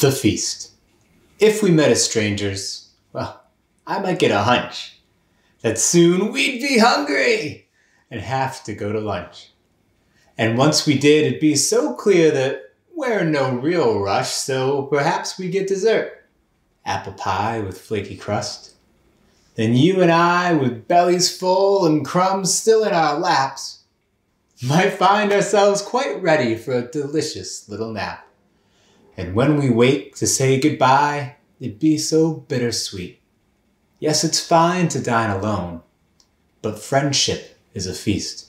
The feast. If we met as strangers, well, I might get a hunch that soon we'd be hungry and have to go to lunch. And once we did, it'd be so clear that we're in no real rush, so perhaps we get dessert. Apple pie with flaky crust. Then you and I, with bellies full and crumbs still in our laps, might find ourselves quite ready for a delicious little nap. And when we wake to say goodbye, it'd be so bittersweet. Yes, it's fine to dine alone, but friendship is a feast.